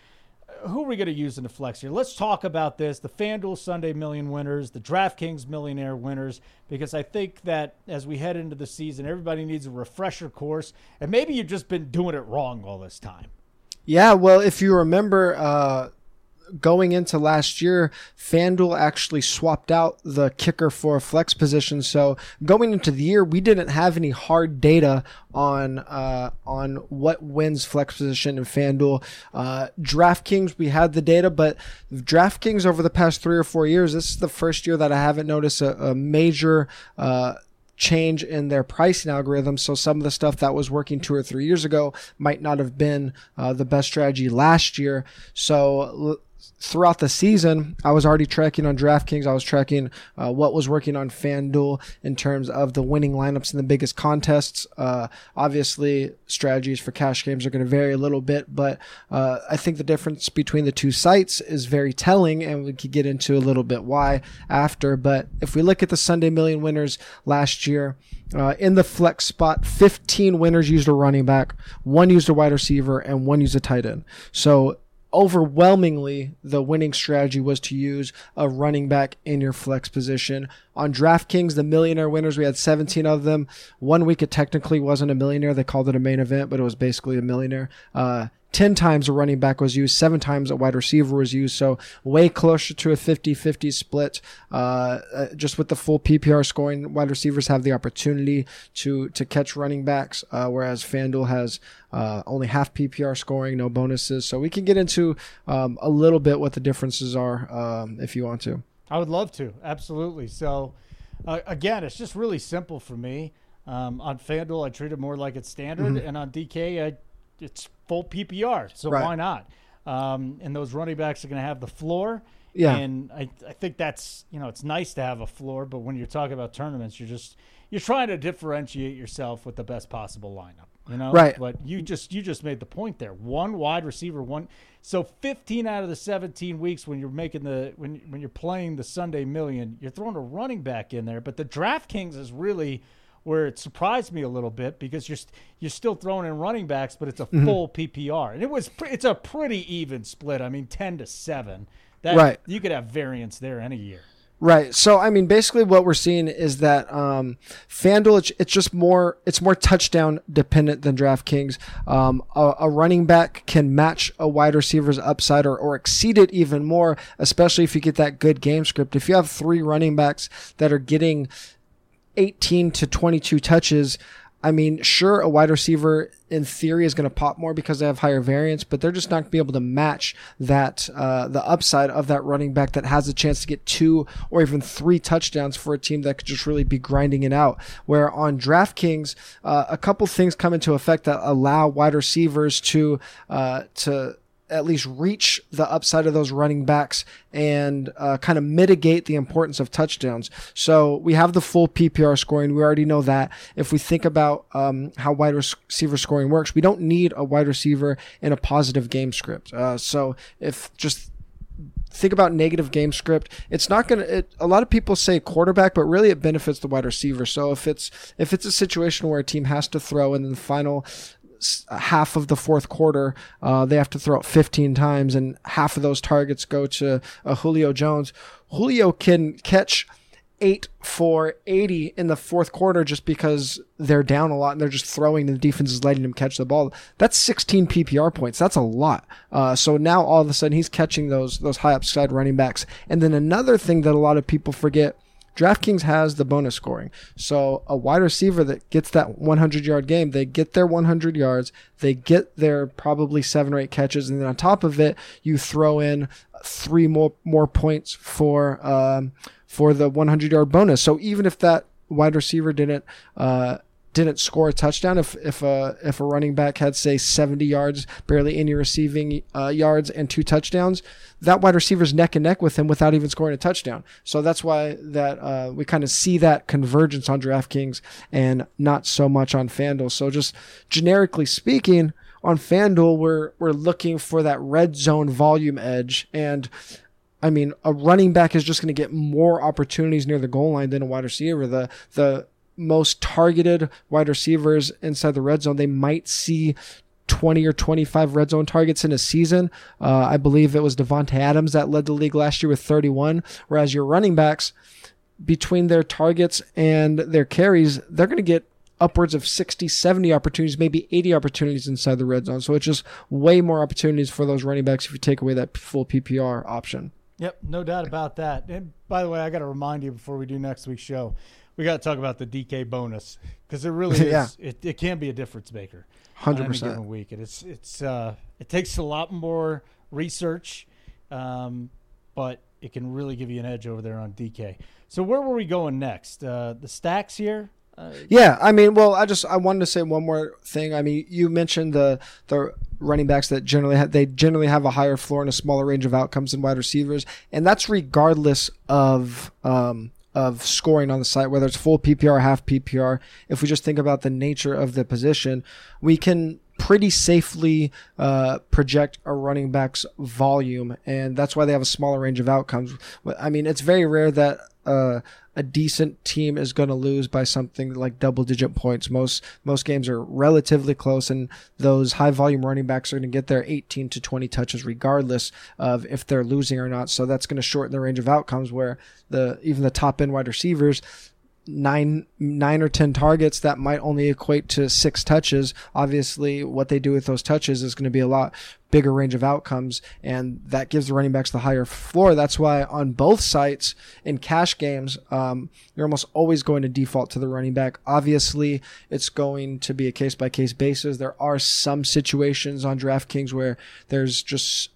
who are we going to use in the flex here? Let's talk about this: the FanDuel Sunday Million winners, the DraftKings Millionaire winners, because I think that as we head into the season, everybody needs a refresher course, and maybe you've just been doing it wrong all this time. Yeah, well, if you remember, uh, going into last year, FanDuel actually swapped out the kicker for a flex position. So going into the year, we didn't have any hard data on uh, on what wins flex position in FanDuel. Uh, DraftKings, we had the data, but DraftKings over the past three or four years, this is the first year that I haven't noticed a, a major. Uh, change in their pricing algorithm. So some of the stuff that was working two or three years ago might not have been uh, the best strategy last year. So throughout the season, I was already tracking on DraftKings. I was tracking uh, what was working on FanDuel in terms of the winning lineups in the biggest contests. Uh, obviously, strategies for cash games are going to vary a little bit, but uh, I think the difference between the two sites is very telling, and we could get into a little bit why after. But if we look at the Sunday Million winners last year, uh, in the flex spot, 15 winners used a running back, one used a wide receiver, and one used a tight end. So overwhelmingly the winning strategy was to use a running back in your flex position. On DraftKings, the millionaire winners, we had 17 of them. One week it technically wasn't a millionaire. They called it a main event, but it was basically a millionaire. Uh, 10 times a running back was used, seven times a wide receiver was used. So way closer to a 50 50 split. Uh, uh, just with the full PPR scoring, wide receivers have the opportunity to, to catch running backs, uh, whereas FanDuel has uh, only half PPR scoring, no bonuses. So we can get into um, a little bit what the differences are um, if you want to. I would love to. Absolutely. So, uh, again, it's just really simple for me. Um, on FanDuel, I treat it more like it's standard, mm-hmm. and on DK, I it's full PPR, so right. why not? Um, and those running backs are going to have the floor. Yeah. And I, I think that's, you know, it's nice to have a floor, but when you're talking about tournaments, you're just, you're trying to differentiate yourself with the best possible lineup, you know? Right. But you just, you just made the point there. One wide receiver, one. So 15 out of the 17 weeks when you're making the, when, when you're playing the Sunday million, you're throwing a running back in there. But the DraftKings is really, where it surprised me a little bit because you're you're still throwing in running backs, but it's a mm-hmm. full PPR, and it was it's a pretty even split. I mean, ten to seven. That, right. You could have variance there any year. Right. So I mean, basically, what we're seeing is that um, FanDuel it's, it's just more it's more touchdown dependent than DraftKings. Um, a, a, running back can match a wide receiver's upside or, or exceed it even more, especially if you get that good game script. If you have three running backs that are getting 18 to 22 touches, I mean, sure, a wide receiver in theory is going to pop more because they have higher variance, but they're just not going to be able to match that uh, the upside of that running back that has a chance to get two or even three touchdowns for a team that could just really be grinding it out. Where on DraftKings, uh, a couple things come into effect that allow wide receivers to uh, to at least reach the upside of those running backs and uh, kind of mitigate the importance of touchdowns. So we have the full PPR scoring. We already know that. If we think about um, how wide receiver scoring works, we don't need a wide receiver in a positive game script. Uh, so if just think about negative game script it's not going to a lot of people say quarterback but really it benefits the wide receiver so if it's if it's a situation where a team has to throw in the final half of the fourth quarter, uh, they have to throw it 15 times, and half of those targets go to uh, Julio Jones. Julio can catch eight for 80 in the fourth quarter just because they're down a lot and they're just throwing and the defense is letting him catch the ball. That's 16 PPR points. That's a lot. Uh, so now all of a sudden he's catching those those high upside running backs. And then another thing that a lot of people forget DraftKings has the bonus scoring. So a wide receiver that gets that 100 yard game, they get their 100 yards, they get their probably seven or eight catches, and then on top of it, you throw in three more more points for um, for the 100 yard bonus. So even if that wide receiver didn't uh, didn't score a touchdown, if if a if a running back had say 70 yards, barely any receiving uh, yards, and two touchdowns, that wide receiver's neck and neck with him without even scoring a touchdown. So that's why that uh, we kind of see that convergence on DraftKings and not so much on FanDuel. So just generically speaking, on FanDuel, we're we're looking for that red zone volume edge and. I mean, a running back is just going to get more opportunities near the goal line than a wide receiver. The the most targeted wide receivers inside the red zone, they might see 20 or 25 red zone targets in a season. Uh, I believe it was Davante Adams that led the league last year with 31, whereas your running backs, between their targets and their carries, they're going to get upwards of 60, 70 opportunities, maybe 80 opportunities inside the red zone. So it's just way more opportunities for those running backs if you take away that full PPR option. Yep, no doubt about that. And by the way, I got to remind you before we do next week's show, we got to talk about the DK bonus because it really is. yeah. it, it can be a difference maker. Hundred percent. Given week, and it's it's uh, it takes a lot more research, um, but it can really give you an edge over there on DK. So where were we going next? Uh, the stacks here. Uh, yeah, I mean, well, I just I wanted to say one more thing. I mean, you mentioned the the running backs that generally have, they generally have a higher floor and a smaller range of outcomes than wide receivers, and that's regardless of um, of scoring on the site, whether it's full PPR, half PPR. If we just think about the nature of the position, we can pretty safely uh, project a running back's volume, and that's why they have a smaller range of outcomes. I mean, it's very rare that uh, a decent team is going to lose by something like double digit points. Most most games are relatively close, and those high volume running backs are going to get their 18 to 20 touches regardless of if they're losing or not. So that's going to shorten the range of outcomes where the even the top end wide receivers nine nine or ten targets that might only equate to six touches. Obviously what they do with those touches is going to be a lot bigger range of outcomes and that gives the running backs the higher floor. That's why on both sites in cash games um, you're almost always going to default to the running back. Obviously it's going to be a case by case basis. There are some situations on draftkings where there's just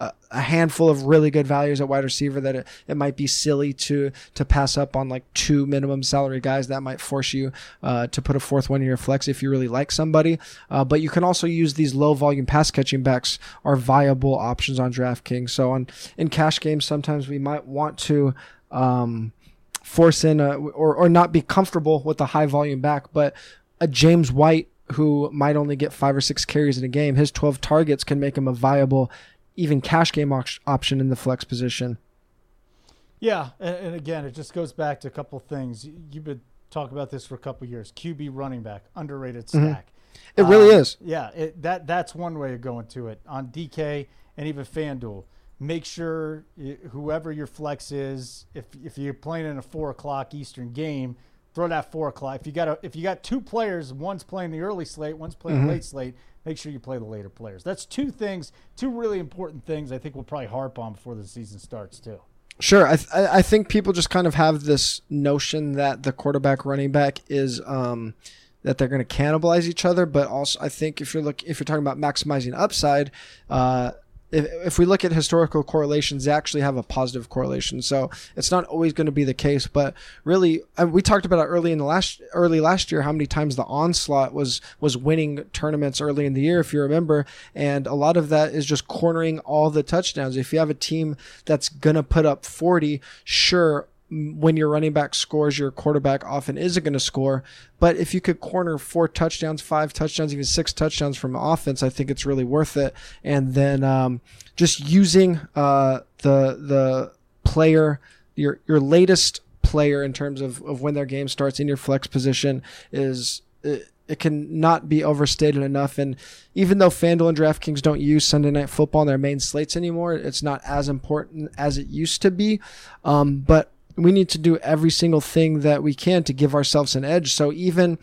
a, handful of really good values at wide receiver that it, it might be silly to to pass up on like two minimum salary guys that might force you uh, to put a fourth one in your flex if you really like somebody. Uh, but you can also use these low volume pass catching backs are viable options on DraftKings. So on in cash games, sometimes we might want to. Um, force in a, or, or not be comfortable with the high volume back, but a James White who might only get five or six carries in a game, his 12 targets can make him a viable even cash game op- option in the flex position. Yeah, and, and, again, it just goes back to a couple things. You've been talking about this for a couple years. QB running back, underrated mm-hmm. stack. Mm-hmm. It really um, is. Yeah, it, that that's one way of going to it on DK and even FanDuel. Make sure whoever your flex is, if if you're playing in a four o'clock Eastern game, throw that four o'clock. If you got a, if you got two players, one's playing the early slate, one's playing mm-hmm. the late slate make sure you play the later players. That's two things, two really important things I think we'll probably harp on before the season starts, too. Sure. I, th- I think people just kind of have this notion that the quarterback running back is. Um, that they're going to cannibalize each other. But also, I think if you're look if you're talking about maximizing upside, uh, if, if we look at historical correlations, they actually have a positive correlation. So it's not always going to be the case, but really, we talked about it early in the last early last year how many times the onslaught was was winning tournaments early in the year, if you remember, and a lot of that is just cornering all the touchdowns. If you have a team that's going to put up 40, sure, when your running back scores, your quarterback often isn't going to score. But if you could corner four touchdowns, five touchdowns, even six touchdowns from offense, I think it's really worth it. And then um, just using uh, the the player, your your latest player in terms of, of when their game starts in your flex position is. It, it can not be overstated enough. And even though FanDuel and DraftKings don't use Sunday Night Football in their main slates anymore, it's not as important as it used to be. Um, but we need to do every single thing that we can to give ourselves an edge. So even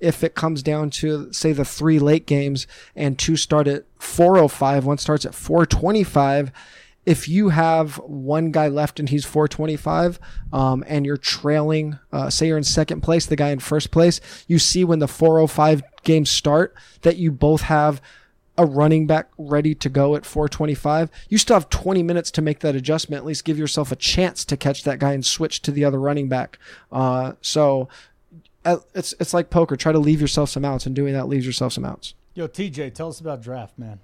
if it comes down to say the three late games and two start at 405, one starts at 425, if you have one guy left and he's 425 um, and you're trailing uh, say you're in second place the guy in first place you see when the 405 games start that you both have a running back ready to go at 425, you still have 20 minutes to make that adjustment. At least give yourself a chance to catch that guy and switch to the other running back. Uh, so it's it's like poker. Try to leave yourself some outs, and doing that leaves yourself some outs. Yo, TJ, tell us about draft, man.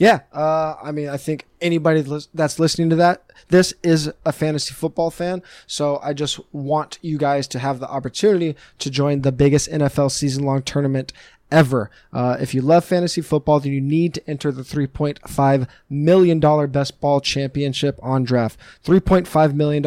Yeah, uh, I mean, I think anybody that's listening to that, this is a fantasy football fan. So I just want you guys to have the opportunity to join the biggest NFL season long tournament ever. Uh, if you love fantasy football, then you need to enter the $3.5 million best ball championship on draft. $3.5 million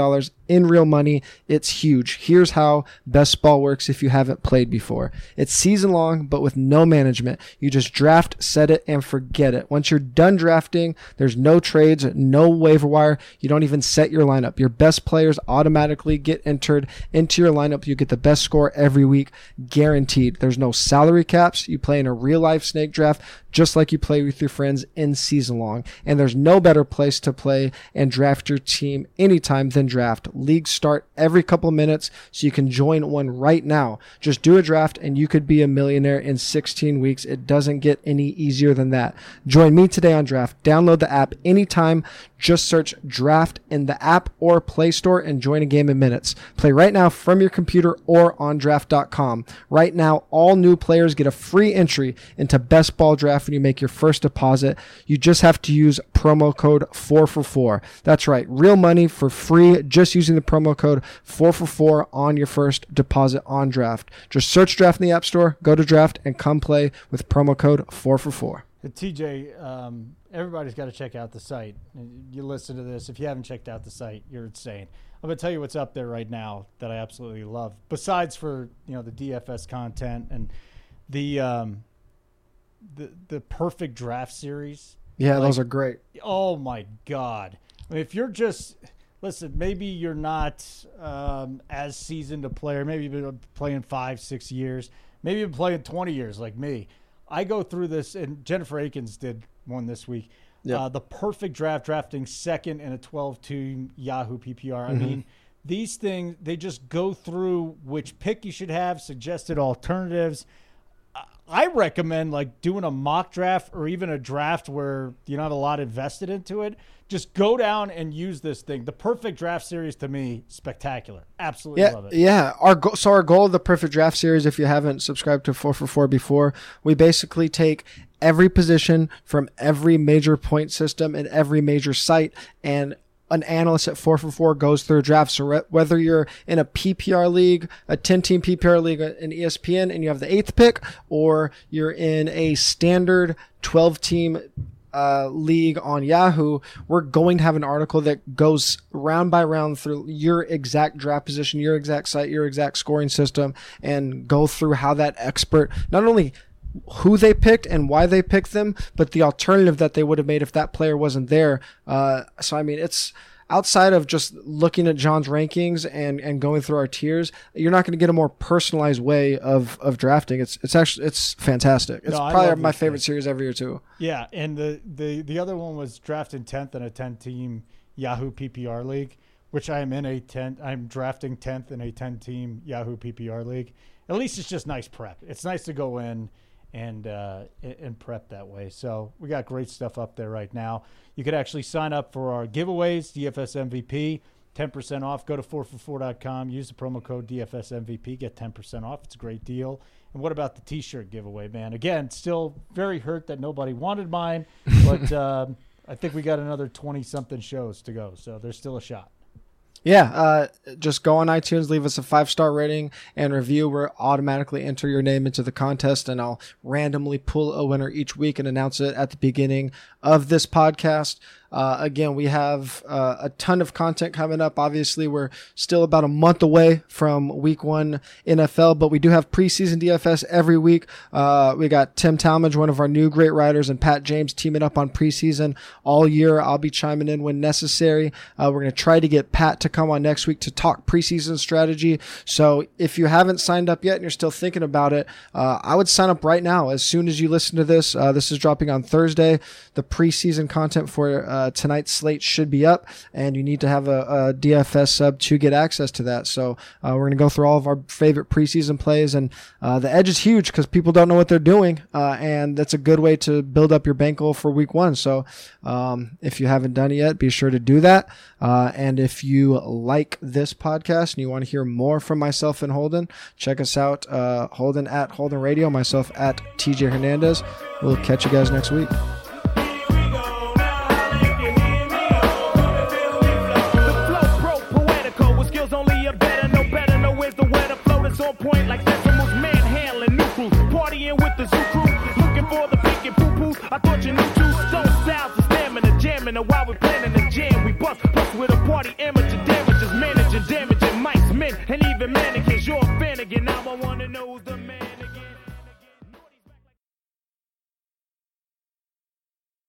in real money. It's huge. Here's how best ball works if you haven't played before. It's season long, but with no management. You just draft, set it, and forget it. Once you're done drafting, there's no trades, no waiver wire. You don't even set your lineup. Your best players automatically get entered into your lineup. You get the best score every week, guaranteed. There's no salary caps. You play in a real life snake draft just like you play with your friends in season long. And there's no better place to play and draft your team anytime than draft. Leagues start every couple minutes, so you can join one right now. Just do a draft and you could be a millionaire in 16 weeks. It doesn't get any easier than that. Join me today on draft. Download the app anytime. Just search draft in the app or Play Store and join a game in minutes. Play right now from your computer or on draft.com. Right now, all new players get a free entry into best ball draft when you make your first deposit. You just have to use promo code 4 for 4. That's right, real money for free just using the promo code 4 for 4 on your first deposit on draft. Just search draft in the App Store, go to draft, and come play with promo code 4 for 4. TJ, um, everybody's got to check out the site. You listen to this. If you haven't checked out the site, you're insane. I'm gonna tell you what's up there right now that I absolutely love. Besides for you know the DFS content and the um, the the perfect draft series. Yeah, like, those are great. Oh my god! I mean, if you're just listen, maybe you're not um, as seasoned a player. Maybe you've been playing five, six years. Maybe you've been playing twenty years, like me. I go through this, and Jennifer Eakins did one this week. Yep. Uh, the perfect draft, drafting second in a 12-2 Yahoo PPR. Mm-hmm. I mean, these things they just go through which pick you should have, suggested alternatives. I recommend like doing a mock draft or even a draft where you don't have a lot invested into it. Just go down and use this thing. The perfect draft series to me, spectacular. Absolutely yeah, love it. Yeah. Our go- so our goal of the perfect draft series, if you haven't subscribed to four for four before, we basically take every position from every major point system and every major site and an analyst at 4 for 4 goes through drafts. So re- whether you're in a PPR league, a 10 team PPR league in ESPN, and you have the eighth pick, or you're in a standard 12 team uh, league on Yahoo, we're going to have an article that goes round by round through your exact draft position, your exact site, your exact scoring system, and go through how that expert not only who they picked and why they picked them, but the alternative that they would have made if that player wasn't there. Uh, so I mean, it's outside of just looking at John's rankings and, and going through our tiers, you're not going to get a more personalized way of, of drafting. It's it's actually it's fantastic. It's no, probably my favorite series every year too. Yeah, and the, the the other one was drafting tenth in a ten team Yahoo PPR league which I am in a 10, I'm drafting 10th in a 10 team Yahoo PPR league. At least it's just nice prep. It's nice to go in and uh, and prep that way. So we got great stuff up there right now. You could actually sign up for our giveaways, DFS MVP, 10% off. Go to 4for4.com, use the promo code DFS MVP, get 10% off. It's a great deal. And what about the T-shirt giveaway, man? Again, still very hurt that nobody wanted mine, but um, I think we got another 20 something shows to go, so there's still a shot. Yeah, uh, just go on iTunes, leave us a five star rating and review. We'll automatically enter your name into the contest, and I'll randomly pull a winner each week and announce it at the beginning of this podcast. Uh, again, we have uh, a ton of content coming up. Obviously, we're still about a month away from week one NFL, but we do have preseason DFS every week. Uh, we got Tim Talmadge, one of our new great writers, and Pat James teaming up on preseason all year. I'll be chiming in when necessary. Uh, we're going to try to get Pat to come on next week to talk preseason strategy. So if you haven't signed up yet and you're still thinking about it, uh, I would sign up right now as soon as you listen to this. Uh, this is dropping on Thursday. The preseason content for uh, tonight's slate should be up, and you need to have a, a DFS sub to get access to that. So uh, we're going to go through all of our favorite preseason plays, and uh, the edge is huge because people don't know what they're doing, uh, and that's a good way to build up your bankroll for week one. So um, if you haven't done it yet, be sure to do that. Uh, and if you like this podcast and you want to hear more from myself and Holden, check us out, Holden at Holden Radio, myself at TJ Hernandez. We'll catch you guys next week. Point like decimals, manhandling new crews, partying with the zoo crew, looking for the pink and poo poo. I thought you knew two stone styles of stamina, jamming, and while we planning the jam, we bust, bust with a party amateur